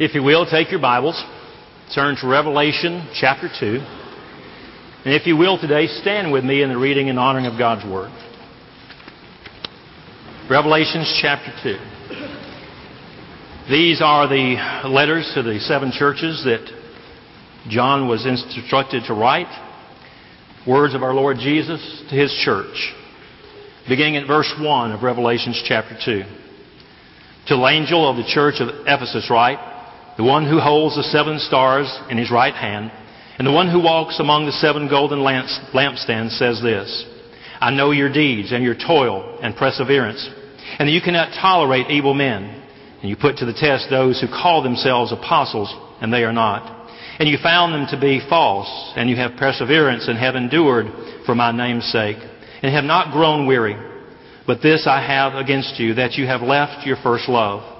If you will, take your Bibles, turn to Revelation chapter 2. And if you will today, stand with me in the reading and honoring of God's Word. Revelations chapter 2. These are the letters to the seven churches that John was instructed to write. Words of our Lord Jesus to his church. Beginning at verse 1 of Revelations chapter 2. To the angel of the church of Ephesus write, the one who holds the seven stars in his right hand, and the one who walks among the seven golden lamps, lampstands says this, I know your deeds and your toil and perseverance, and that you cannot tolerate evil men, and you put to the test those who call themselves apostles, and they are not. And you found them to be false, and you have perseverance and have endured for my name's sake, and have not grown weary. But this I have against you, that you have left your first love.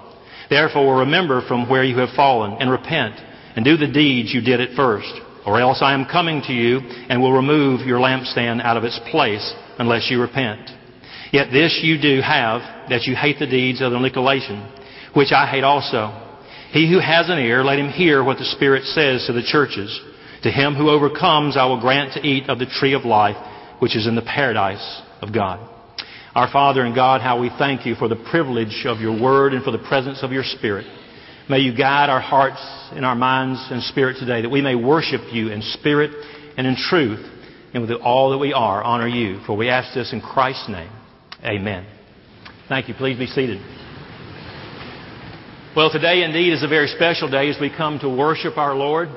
Therefore remember from where you have fallen, and repent, and do the deeds you did at first. Or else I am coming to you, and will remove your lampstand out of its place, unless you repent. Yet this you do have, that you hate the deeds of the Nicolaitans, which I hate also. He who has an ear, let him hear what the Spirit says to the churches. To him who overcomes, I will grant to eat of the tree of life, which is in the paradise of God. Our Father and God, how we thank you for the privilege of your word and for the presence of your Spirit. May you guide our hearts and our minds and spirit today that we may worship you in spirit and in truth and with all that we are honor you. For we ask this in Christ's name. Amen. Thank you. Please be seated. Well, today indeed is a very special day as we come to worship our Lord.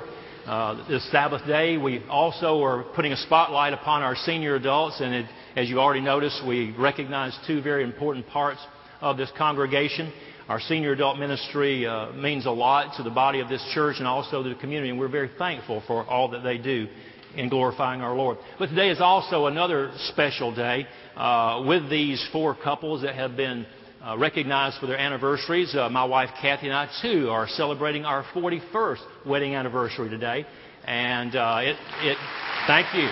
Uh, this Sabbath day, we also are putting a spotlight upon our senior adults, and it, as you already noticed, we recognize two very important parts of this congregation. Our senior adult ministry uh, means a lot to the body of this church and also to the community, and we're very thankful for all that they do in glorifying our Lord. But today is also another special day uh, with these four couples that have been uh, recognized for their anniversaries. Uh, my wife Kathy and I, too, are celebrating our 41st wedding anniversary today. And uh, it, it, thank you.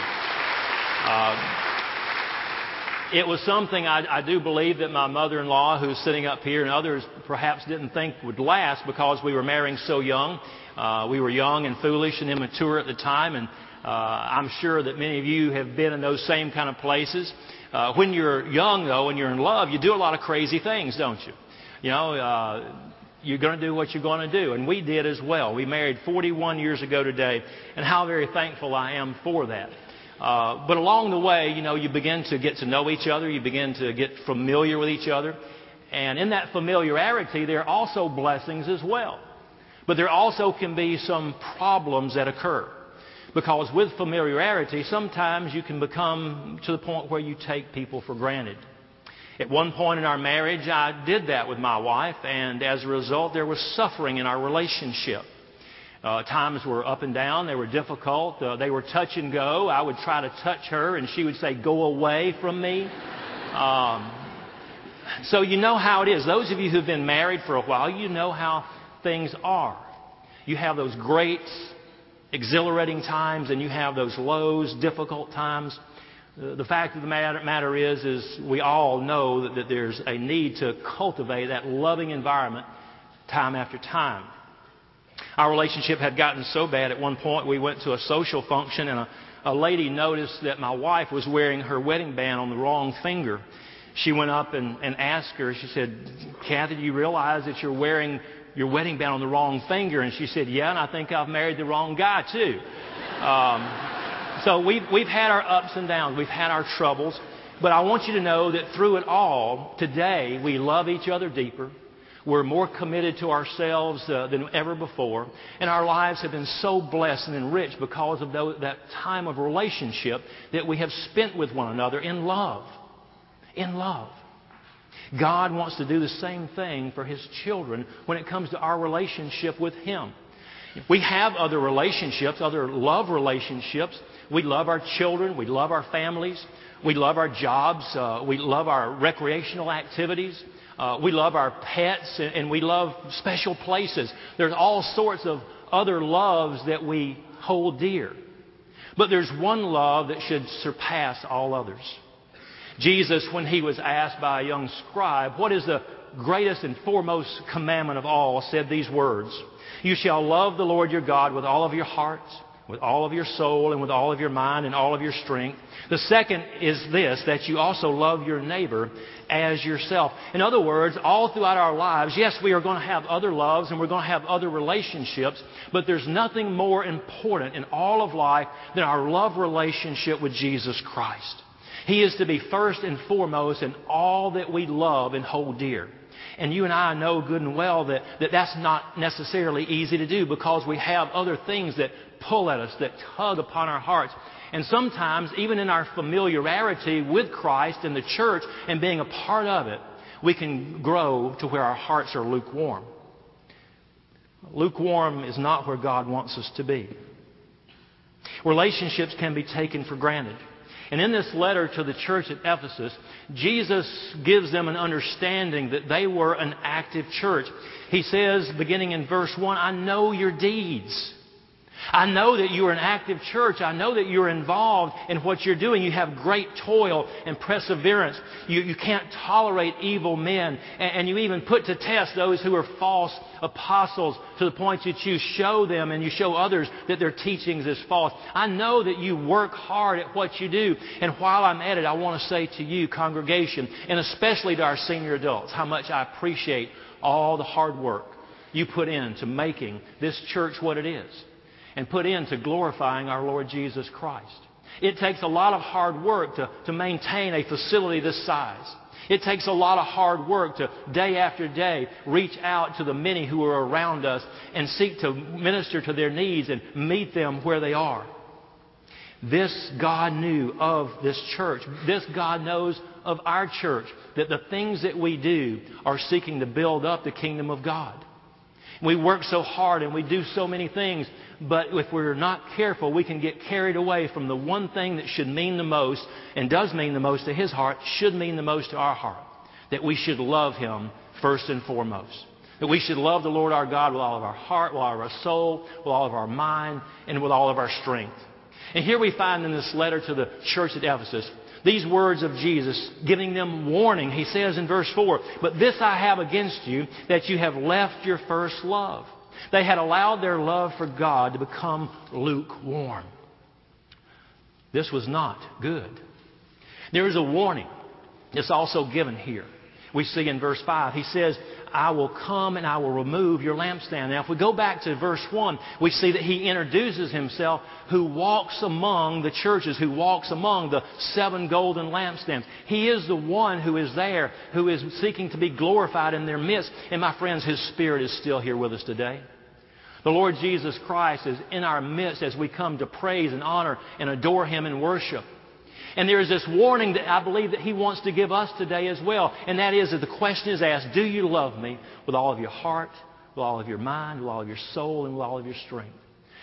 It was something I, I do believe that my mother-in-law, who's sitting up here, and others perhaps didn't think would last because we were marrying so young. Uh, we were young and foolish and immature at the time, and uh, I'm sure that many of you have been in those same kind of places. Uh, when you're young, though, and you're in love, you do a lot of crazy things, don't you? You know, uh, you're going to do what you're going to do. And we did as well. We married 41 years ago today, and how very thankful I am for that. Uh, but along the way, you know, you begin to get to know each other. You begin to get familiar with each other. And in that familiarity, there are also blessings as well. But there also can be some problems that occur. Because with familiarity, sometimes you can become to the point where you take people for granted. At one point in our marriage, I did that with my wife, and as a result, there was suffering in our relationship. Uh, times were up and down. They were difficult. Uh, they were touch and go. I would try to touch her, and she would say, Go away from me. Um, so you know how it is. Those of you who've been married for a while, you know how things are. You have those great exhilarating times and you have those lows, difficult times. The fact of the matter is, is we all know that, that there's a need to cultivate that loving environment time after time. Our relationship had gotten so bad at one point we went to a social function and a, a lady noticed that my wife was wearing her wedding band on the wrong finger. She went up and, and asked her, she said, Kathy, do you realize that you're wearing your wedding band on the wrong finger? And she said, Yeah, and I think I've married the wrong guy, too. Um, so we've, we've had our ups and downs, we've had our troubles. But I want you to know that through it all, today, we love each other deeper. We're more committed to ourselves uh, than ever before. And our lives have been so blessed and enriched because of that time of relationship that we have spent with one another in love. In love. God wants to do the same thing for His children when it comes to our relationship with Him. We have other relationships, other love relationships. We love our children. We love our families. We love our jobs. Uh, we love our recreational activities. Uh, we love our pets and, and we love special places. There's all sorts of other loves that we hold dear. But there's one love that should surpass all others. Jesus, when he was asked by a young scribe, what is the greatest and foremost commandment of all, said these words You shall love the Lord your God with all of your heart, with all of your soul, and with all of your mind, and all of your strength. The second is this, that you also love your neighbor as yourself. In other words, all throughout our lives, yes, we are going to have other loves and we're going to have other relationships, but there's nothing more important in all of life than our love relationship with Jesus Christ. He is to be first and foremost in all that we love and hold dear. And you and I know good and well that, that that's not necessarily easy to do because we have other things that pull at us, that tug upon our hearts. And sometimes, even in our familiarity with Christ and the church and being a part of it, we can grow to where our hearts are lukewarm. Lukewarm is not where God wants us to be. Relationships can be taken for granted. And in this letter to the church at Ephesus, Jesus gives them an understanding that they were an active church. He says, beginning in verse 1, I know your deeds. I know that you are an active church. I know that you're involved in what you're doing. You have great toil and perseverance. You, you can't tolerate evil men. And, and you even put to test those who are false apostles to the point that you show them and you show others that their teachings is false. I know that you work hard at what you do. And while I'm at it, I want to say to you, congregation, and especially to our senior adults, how much I appreciate all the hard work you put into making this church what it is and put into glorifying our Lord Jesus Christ. It takes a lot of hard work to, to maintain a facility this size. It takes a lot of hard work to day after day reach out to the many who are around us and seek to minister to their needs and meet them where they are. This God knew of this church. This God knows of our church that the things that we do are seeking to build up the kingdom of God. We work so hard and we do so many things, but if we're not careful, we can get carried away from the one thing that should mean the most and does mean the most to His heart, should mean the most to our heart. That we should love Him first and foremost. That we should love the Lord our God with all of our heart, with all of our soul, with all of our mind, and with all of our strength. And here we find in this letter to the church at Ephesus these words of Jesus, giving them warning. He says in verse 4, But this I have against you, that you have left your first love. They had allowed their love for God to become lukewarm. This was not good. There is a warning that's also given here. We see in verse 5, he says, I will come and I will remove your lampstand. Now, if we go back to verse 1, we see that he introduces himself who walks among the churches, who walks among the seven golden lampstands. He is the one who is there, who is seeking to be glorified in their midst. And my friends, his spirit is still here with us today. The Lord Jesus Christ is in our midst as we come to praise and honor and adore him in worship. And there is this warning that I believe that He wants to give us today as well. And that is that the question is asked, do you love me with all of your heart, with all of your mind, with all of your soul, and with all of your strength?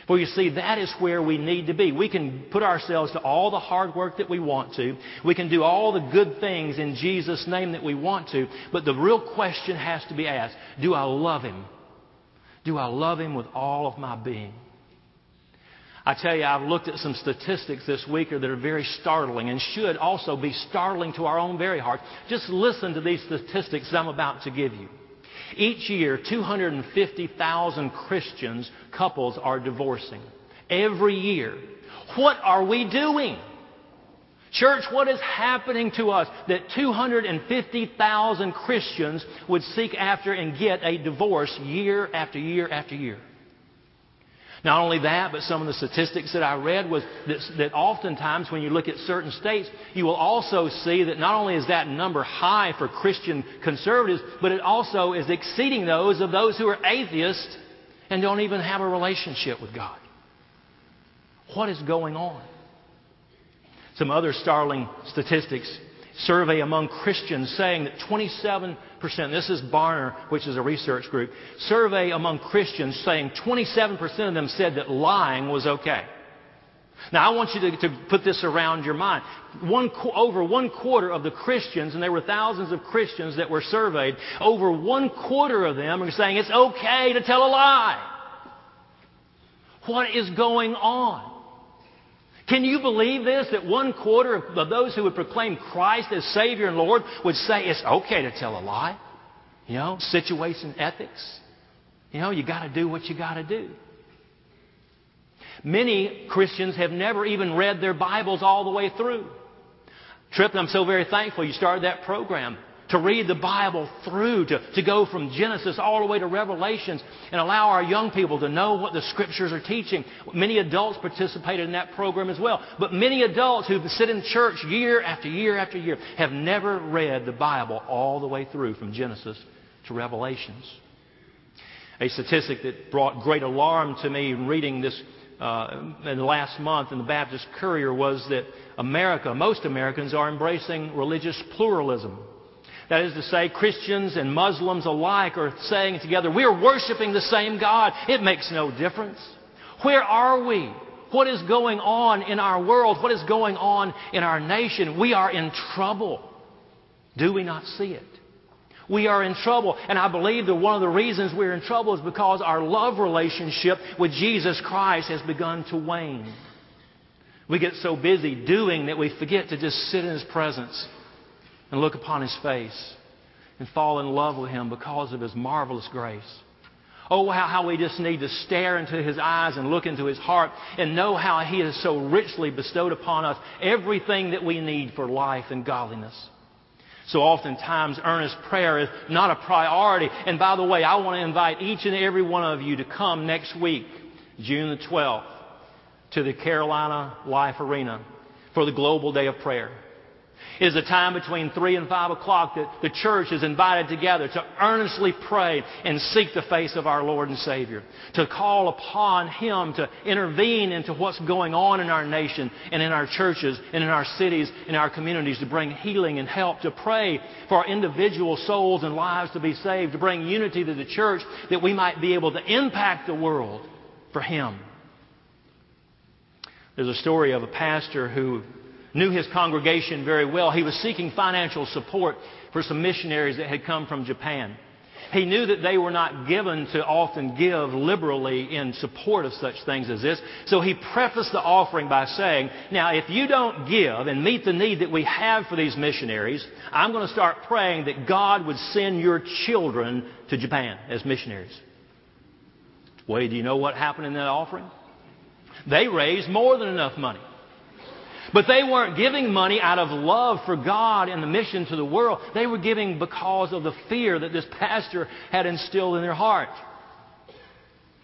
For you see, that is where we need to be. We can put ourselves to all the hard work that we want to. We can do all the good things in Jesus' name that we want to. But the real question has to be asked, do I love Him? Do I love Him with all of my being? I tell you, I've looked at some statistics this week that are very startling and should also be startling to our own very heart. Just listen to these statistics I'm about to give you. Each year, 250,000 Christians, couples, are divorcing. Every year. What are we doing? Church, what is happening to us that 250,000 Christians would seek after and get a divorce year after year after year? Not only that, but some of the statistics that I read was that, that, oftentimes when you look at certain states, you will also see that not only is that number high for Christian conservatives, but it also is exceeding those of those who are atheists and don't even have a relationship with God. What is going on? Some other startling statistics survey among Christians saying that 27%, this is Barna, which is a research group, survey among Christians saying 27% of them said that lying was okay. Now, I want you to, to put this around your mind. One, over one quarter of the Christians, and there were thousands of Christians that were surveyed, over one quarter of them are saying it's okay to tell a lie. What is going on? Can you believe this? That one quarter of those who would proclaim Christ as Savior and Lord would say it's okay to tell a lie? You know, situation ethics. You know, you got to do what you got to do. Many Christians have never even read their Bibles all the way through. Tripp, I'm so very thankful you started that program to read the Bible through, to, to go from Genesis all the way to Revelations and allow our young people to know what the Scriptures are teaching. Many adults participated in that program as well. But many adults who sit in church year after year after year have never read the Bible all the way through from Genesis to Revelations. A statistic that brought great alarm to me in reading this uh, in the last month in the Baptist Courier was that America, most Americans, are embracing religious pluralism. That is to say, Christians and Muslims alike are saying together, we are worshiping the same God. It makes no difference. Where are we? What is going on in our world? What is going on in our nation? We are in trouble. Do we not see it? We are in trouble. And I believe that one of the reasons we're in trouble is because our love relationship with Jesus Christ has begun to wane. We get so busy doing that we forget to just sit in His presence and look upon His face and fall in love with Him because of His marvelous grace. Oh, how, how we just need to stare into His eyes and look into His heart and know how He has so richly bestowed upon us everything that we need for life and godliness. So oftentimes, earnest prayer is not a priority. And by the way, I want to invite each and every one of you to come next week, June the 12th, to the Colonial Life Arena for the Global Day of Prayer. It is a time between 3 and 5 o'clock that the church is invited together to earnestly pray and seek the face of our Lord and Savior. To call upon Him to intervene into what's going on in our nation and in our churches and in our cities and our communities to bring healing and help. To pray for individual souls and lives to be saved. To bring unity to the church that we might be able to impact the world for Him. There's a story of a pastor who knew his congregation very well. He was seeking financial support for some missionaries that had come from Japan. He knew that they were not given to often give liberally in support of such things as this. So he prefaced the offering by saying, Now, if you don't give and meet the need that we have for these missionaries, I'm going to start praying that God would send your children to Japan as missionaries. Wade, do you know what happened in that offering? They raised more than enough money. But they weren't giving money out of love for God and the mission to the world. They were giving because of the fear that this pastor had instilled in their heart.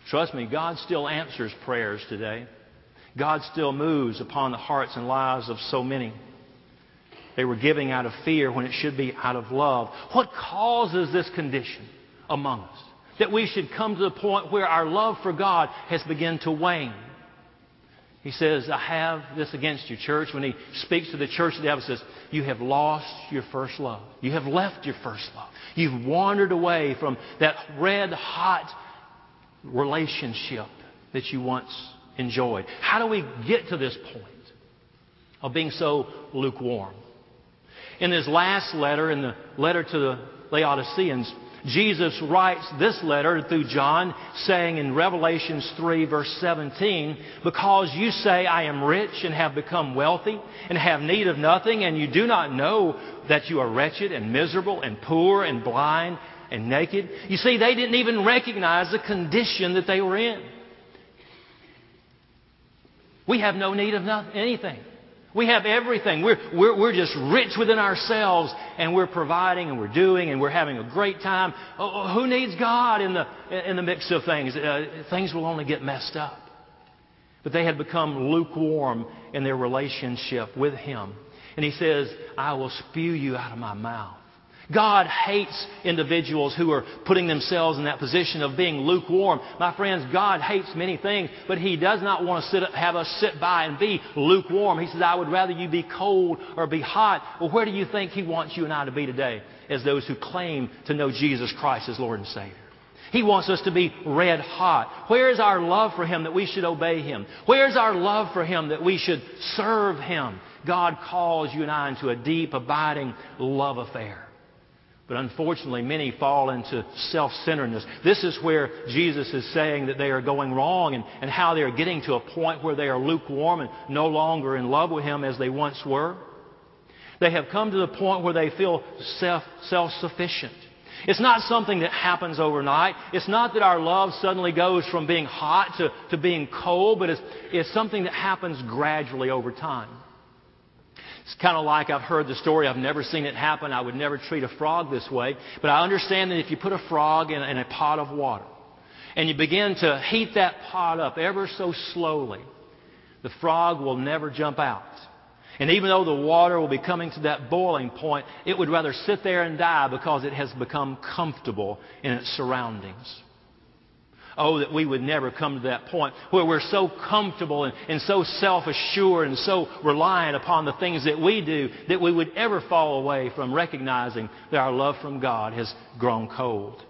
Trust me, God still answers prayers today. God still moves upon the hearts and lives of so many. They were giving out of fear when it should be out of love. What causes this condition among us? That we should come to the point where our love for God has begun to wane. He says, I have this against you, church. When he speaks to the church, the devil says, You have lost your first love. You have left your first love. You've wandered away from that red hot relationship that you once enjoyed. How do we get to this point of being so lukewarm? In his last letter, in the letter to the Laodiceans, Jesus writes this letter through John, saying in Revelations 3, verse 17, Because you say, I am rich and have become wealthy and have need of nothing, and you do not know that you are wretched and miserable and poor and blind and naked. You see, they didn't even recognize the condition that they were in. We have no need of nothing, anything. We have everything. We're, we're, we're just rich within ourselves and we're providing and we're doing and we're having a great time. Oh, oh who needs God in the, in the mix of things? Uh, things will only get messed up. But they had become lukewarm in their relationship with Him. And He says, I will spew you out of my mouth. God hates individuals who are putting themselves in that position of being lukewarm. My friends, God hates many things, but He does not want to sit, have us sit by and be lukewarm. He says, I would rather you be cold or be hot. Well, where do you think He wants you and I to be today as those who claim to know Jesus Christ as Lord and Savior? He wants us to be red hot. Where is our love for Him that we should obey Him? Where is our love for Him that we should serve Him? God calls you and I into a deep, abiding love affair. But unfortunately, many fall into self centeredness. This is where Jesus is saying that they are going wrong and, and how they are getting to a point where they are lukewarm and no longer in love with Him as they once were. They have come to the point where they feel self sufficient. It's not something that happens overnight. It's not that our love suddenly goes from being hot to, to being cold, but it's, it's something that happens gradually over time. It's kind of like I've heard the story. I've never seen it happen. I would never treat a frog this way. But I understand that if you put a frog in, in a pot of water and you begin to heat that pot up ever so slowly, the frog will never jump out. And even though the water will be coming to that boiling point, it would rather sit there and die because it has become comfortable in its surroundings. Oh, that we would never come to that point where we're so comfortable and, and so self assured and so reliant upon the things that we do that we would ever fall away from recognizing that our love from God has grown cold.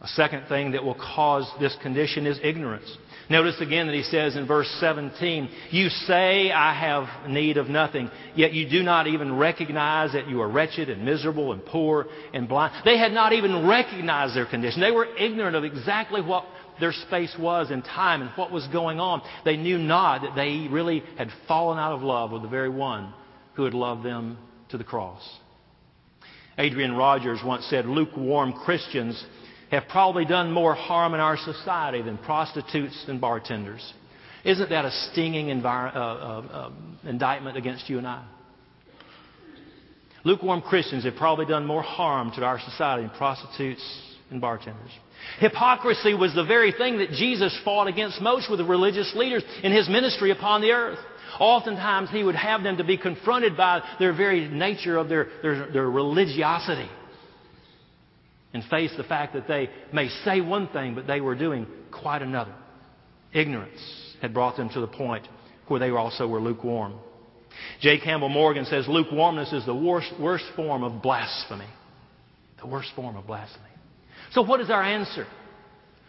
A second thing that will cause this condition is ignorance. Notice again that he says in verse 17, You say, I have need of nothing, yet you do not even recognize that you are wretched and miserable and poor and blind. They had not even recognized their condition. They were ignorant of exactly what their space was in time and what was going on. They knew not that they really had fallen out of love with the very one who had loved them to the cross. Adrian Rogers once said, Lukewarm Christians have probably done more harm in our society than prostitutes and bartenders. Isn't that a stinging envir- uh, uh, uh, indictment against you and I? Lukewarm Christians have probably done more harm to our society than prostitutes and bartenders. Hypocrisy was the very thing that Jesus fought against most with the religious leaders in his ministry upon the earth. Oftentimes, he would have them to be confronted by their very nature of their, their, their religiosity and face the fact that they may say one thing, but they were doing quite another. Ignorance had brought them to the point where they also were lukewarm. G. Campbell Morgan says lukewarmness is the worst, worst form of blasphemy. The worst form of blasphemy. So, what is our answer?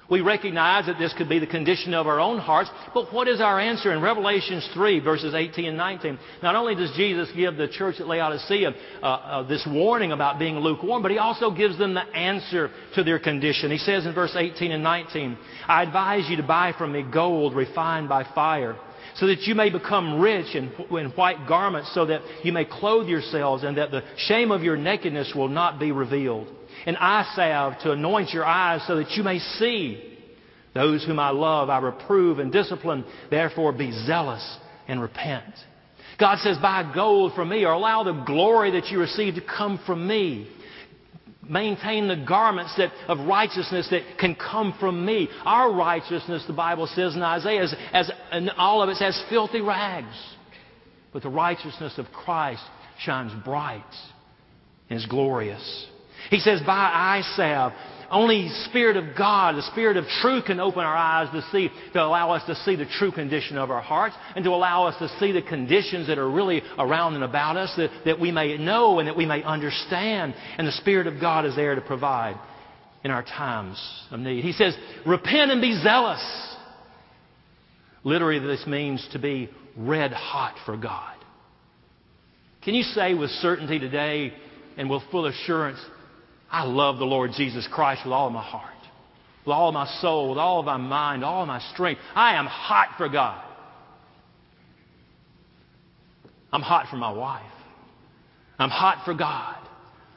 We recognize that this could be the condition of our own hearts, but what is our answer in Revelations 3, verses 18 and 19? Not only does Jesus give the church at Laodicea uh, uh, this warning about being lukewarm, but he also gives them the answer to their condition. He says in verse 18 and 19, I advise you to buy from me gold refined by fire so that you may become rich in, in, white garments, so that you may clothe yourselves, and that the shame of your nakedness will not be revealed and eye salve to anoint your eyes so that you may see. Those whom I love, I reprove and discipline. Therefore, be zealous and repent. God says, Buy gold from me, or allow the glory that you receive to come from me. Maintain the garments that, of righteousness that can come from me. Our righteousness, the Bible says in Isaiah, is, as, and all of it as filthy rags. But the righteousness of Christ shines bright and is glorious. He says, Buy eye salve. Only Spirit of God, the Spirit of truth can open our eyes to see, to allow us to see the true condition of our hearts and to allow us to see the conditions that are really around and about us that, that we may know and that we may understand. And the Spirit of God is there to provide in our times of need. He says, repent and be zealous. Literally, this means to be red hot for God. Can you say with certainty today and with full assurance, I love the Lord Jesus Christ with all of my heart, with all of my soul, with all of my mind, all of my strength. I am hot for God. I'm hot for my wife. I'm hot for God.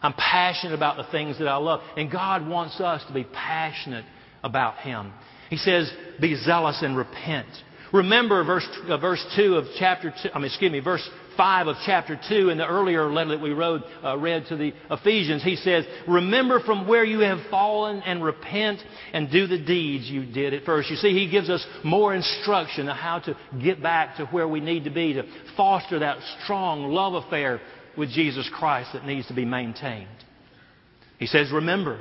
I'm passionate about the things that I love. And God wants us to be passionate about Him. He says, be zealous and repent. Remember verse, uh, verse 2 of chapter 2, I mean, excuse me, verse 5 of chapter 2 in the earlier letter that we wrote, uh, read to the Ephesians. He says, Remember from where you have fallen and repent and do the deeds you did at first. You see, he gives us more instruction on how to get back to where we need to be to foster that strong love affair with Jesus Christ that needs to be maintained. He says, Remember.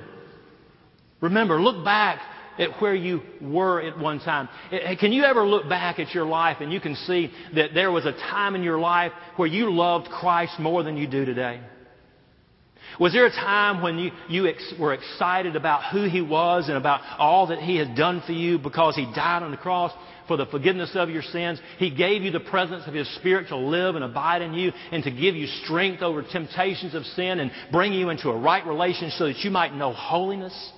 Remember, look back at where you were at one time. Eh, can you ever look back at your life and you can see that there was a time in your life where you loved Christ more than you do today? Was there a time when you, you ex- were excited about who He was and about all that He had done for you because He died on the cross for the forgiveness of your sins? He gave you the presence of His Spirit to live and abide in you and to give you strength over temptations of sin and bring you into a right relationship so that you might know holiness?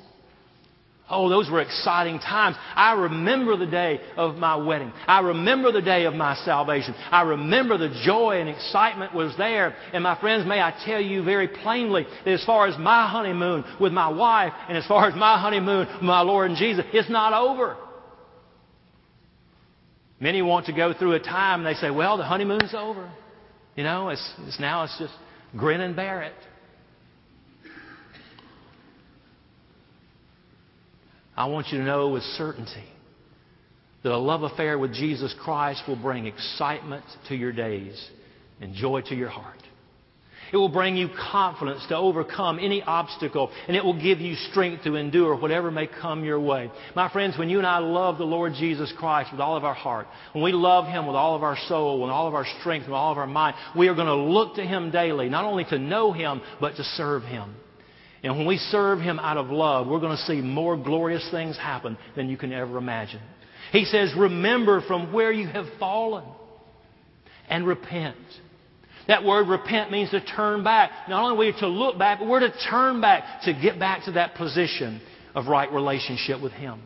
Oh, those were exciting times. I remember the day of my wedding. I remember the day of my salvation. I remember the joy and excitement was there. And my friends, may I tell you very plainly that as far as my honeymoon with my wife and as far as my honeymoon with my Lord and Jesus, it's not over. Many want to go through a time and they say, well, the honeymoon's over. You know, it's, it's now it's just grin and bear it. I want you to know with certainty that a love affair with Jesus Christ will bring excitement to your days and joy to your heart. It will bring you confidence to overcome any obstacle, and it will give you strength to endure whatever may come your way. My friends, when you and I love the Lord Jesus Christ with all of our heart, when we love Him with all of our soul, with all of our strength, with all of our mind, we are going to look to Him daily, not only to know Him, but to serve Him. And when we serve Him out of love, we're going to see more glorious things happen than you can ever imagine. He says, Remember from where you have fallen and repent. That word repent means to turn back. Not only are we to look back, but we're to turn back to get back to that position of right relationship with Him.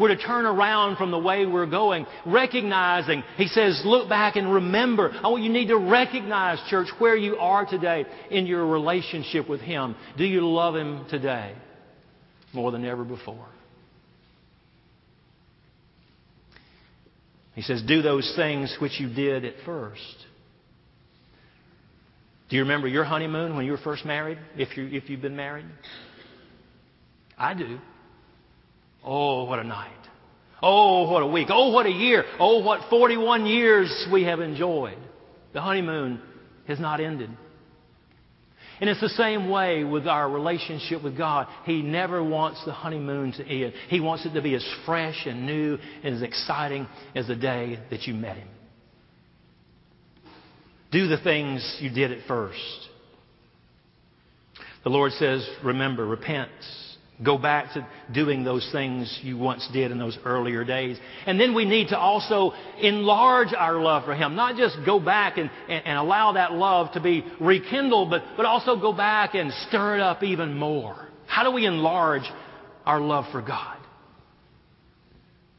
We're to turn around from the way we're going, recognizing, he says, look back and remember. Oh, you need to recognize, church, where you are today in your relationship with Him. Do you love Him today more than ever before? He says, do those things which you did at first. Do you remember your honeymoon when you were first married, if, you, if you've been married? I do. Oh, what a night. Oh, what a week. Oh, what a year. Oh, what 41 years we have enjoyed. The honeymoon has not ended. And it's the same way with our relationship with God. He never wants the honeymoon to end. He wants it to be as fresh and new and as exciting as the day that you met Him. Do the things you did at first. The Lord says, remember, repent. Go back to doing those things you once did in those earlier days. And then we need to also enlarge our love for Him. Not just go back and, and, and, allow that love to be rekindled, but, but also go back and stir it up even more. How do we enlarge our love for God?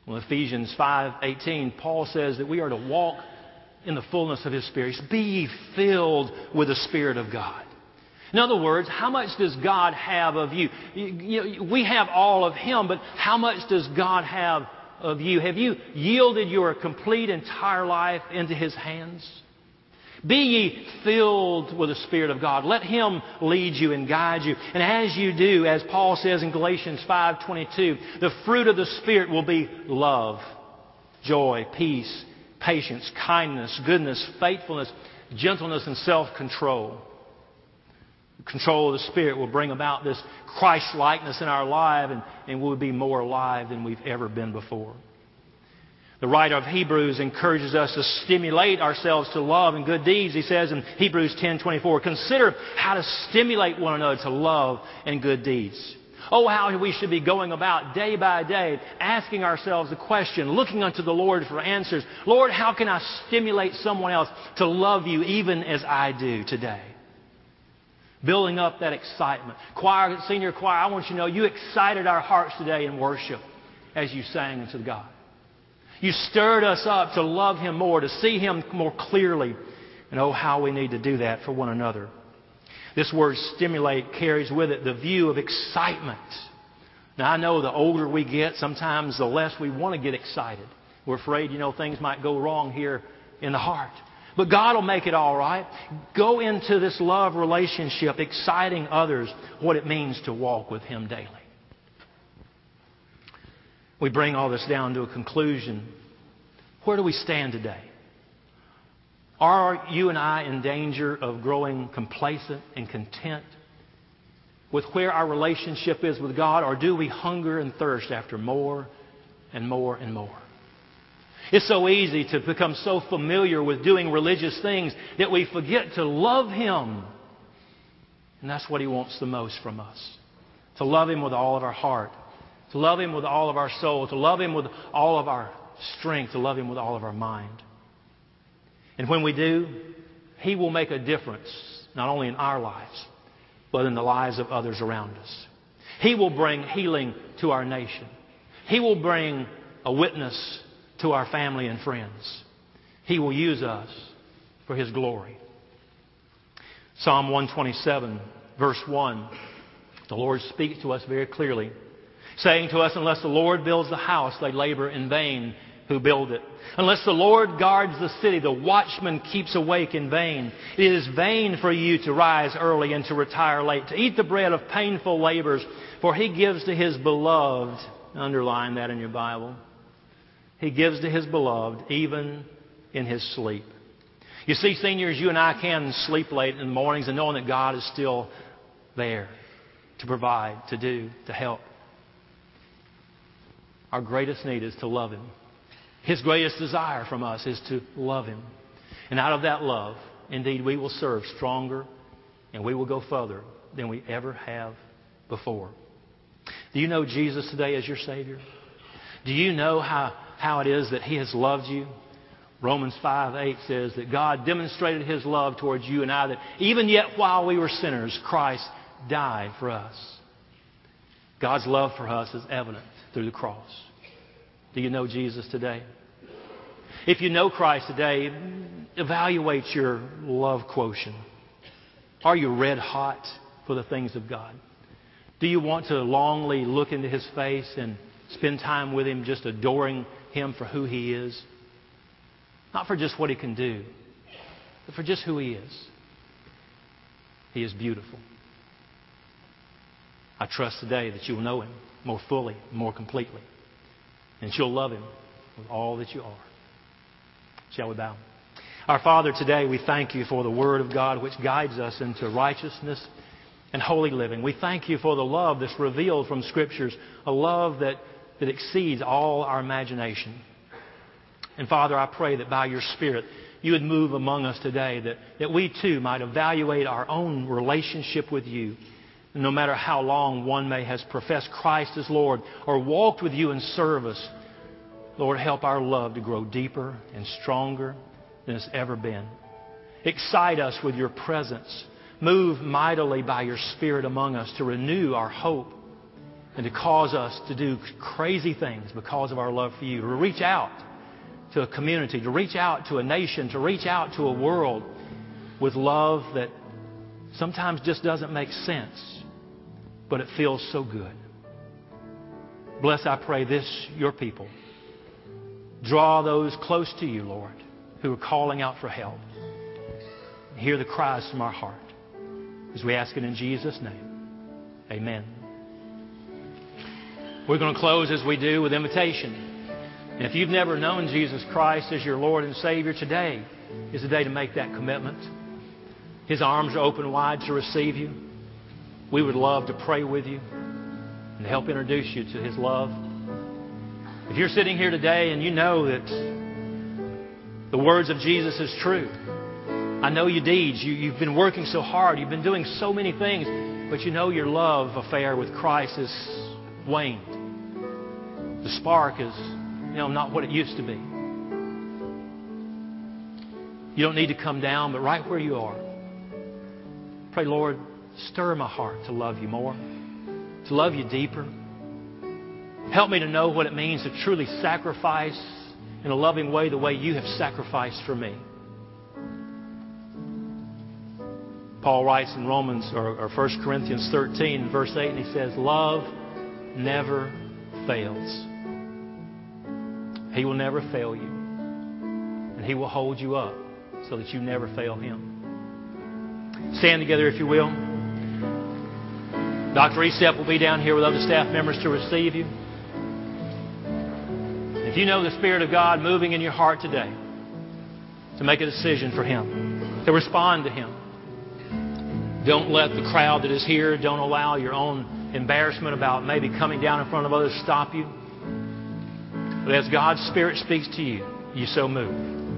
Well, Ephesians 5:18, Paul says that we are to walk in the fullness of His Spirit. Be filled with the Spirit of God. In other words, how much does God have of you? you? We have all of Him, but how much does God have of you? Have you yielded your complete entire life into His hands? Be ye filled with the Spirit of God. Let Him lead you and guide you. And as you do, as Paul says in Galatians 5:22, the fruit of the Spirit will be love, joy, peace, patience, kindness, goodness, faithfulness, gentleness, and self-control control of the Spirit will bring about this Christ likeness in our life and, and we'll be more alive than we've ever been before. The writer of Hebrews encourages us to stimulate ourselves to love and good deeds. He says in Hebrews 10:24, "Consider how to stimulate one another to love and good deeds." Oh, how we should be going about day by day, asking ourselves the question, looking unto the Lord for answers. Lord, how can I stimulate someone else to love you even as I do today? Building up that excitement. Choir, senior choir, I want you to know you excited our hearts today in worship as you sang unto God. You stirred us up to love Him more, to see Him more clearly. And oh, how we need to do that for one another. This word stimulate carries with it the view of excitement. Now, I know the older we get, sometimes the less we want to get excited. We're afraid, you know, things might go wrong here in the heart. But God will make it all right. Go into this love relationship, exciting others what it means to walk with Him daily. We bring all this down to a conclusion. Where do we stand today? Are you and I in danger of growing complacent and content with where our relationship is with God, or do we hunger and thirst after more and more and more? It's so easy to become so familiar with doing religious things that we forget to love Him. And that's what He wants the most from us. To love Him with all of our heart. To love Him with all of our soul. To love Him with all of our strength. To love Him with all of our mind. And when we do, He will make a difference, not only in our lives, but in the lives of others around us. He will bring healing to our nation. He will bring a witness to our family and friends. He will use us for His glory. Psalm 127, verse 1, the Lord speaks to us very clearly, saying to us, Unless the Lord builds the house, they labor in vain who build it. Unless the Lord guards the city, the watchman keeps awake in vain. It is vain for you to rise early and to retire late, to eat the bread of painful labors, for he gives to his beloved, underline that in your Bible, he gives to his beloved even in his sleep. You see, seniors, you and I can sleep late in the mornings and knowing that God is still there to provide, to do, to help. Our greatest need is to love Him. His greatest desire from us is to love Him. And out of that love, indeed, we will serve stronger and we will go further than we ever have before. Do you know Jesus today as your Savior? Do you know how, how it is that He has loved you? Romans 5 8 says that God demonstrated His love towards you and I, that even yet while we were sinners, Christ died for us. God's love for us is evident through the cross. Do you know Jesus today? If you know Christ today, evaluate your love quotient. Are you red hot for the things of God? Do you want to longly look into His face and spend time with Him, just adoring Him for who He is? Not for just what He can do, but for just who He is. He is beautiful. I trust today that you will know Him more fully, more completely. And you'll love Him with all that you are. Shall we bow? Our Father, today we thank you for the Word of God which guides us into righteousness and holy living. We thank you for the love that's revealed from Scriptures, a love that, that exceeds all our imagination. And Father, I pray that by your Spirit, you would move among us today, that, that we too might evaluate our own relationship with you. And no matter how long one may has professed Christ as Lord or walked with you in service, Lord, help our love to grow deeper and stronger than it's ever been. Excite us with your presence. Move mightily by your Spirit among us to renew our hope and to cause us to do crazy things because of our love for you, to reach out to a community, to reach out to a nation, to reach out to a world with love that sometimes just doesn't make sense, but it feels so good. Bless, I pray, this, your people. Draw those close to you, Lord, who are calling out for help. Hear the cries from our heart as we ask it in Jesus' name. Amen. We're going to close as we do with invitation. And if you've never known Jesus Christ as your Lord and Savior, today is the day to make that commitment. His arms are open wide to receive you. We would love to pray with you and help introduce you to His love. If you're sitting here today and you know that the words of Jesus is true, I know your deeds. You, you've been working so hard. You've been doing so many things, but you know your love affair with Christ has waned. The spark is, you know, not what it used to be. You don't need to come down, but right where you are, pray, Lord, stir my heart to love you more, to love you deeper. Help me to know what it means to truly sacrifice in a loving way the way you have sacrificed for me. Paul writes in Romans or, or 1 Corinthians 13, verse 8, and he says, Love never fails. He will never fail you. And He will hold you up so that you never fail Him. Stand together if you will. Dr. Estep will be down here with other staff members to receive you. If you know the Spirit of God moving in your heart today to make a decision for Him, to respond to Him, don't let the crowd that is here, don't allow your own embarrassment about maybe coming down in front of others stop you. But as God's Spirit speaks to you, you so move.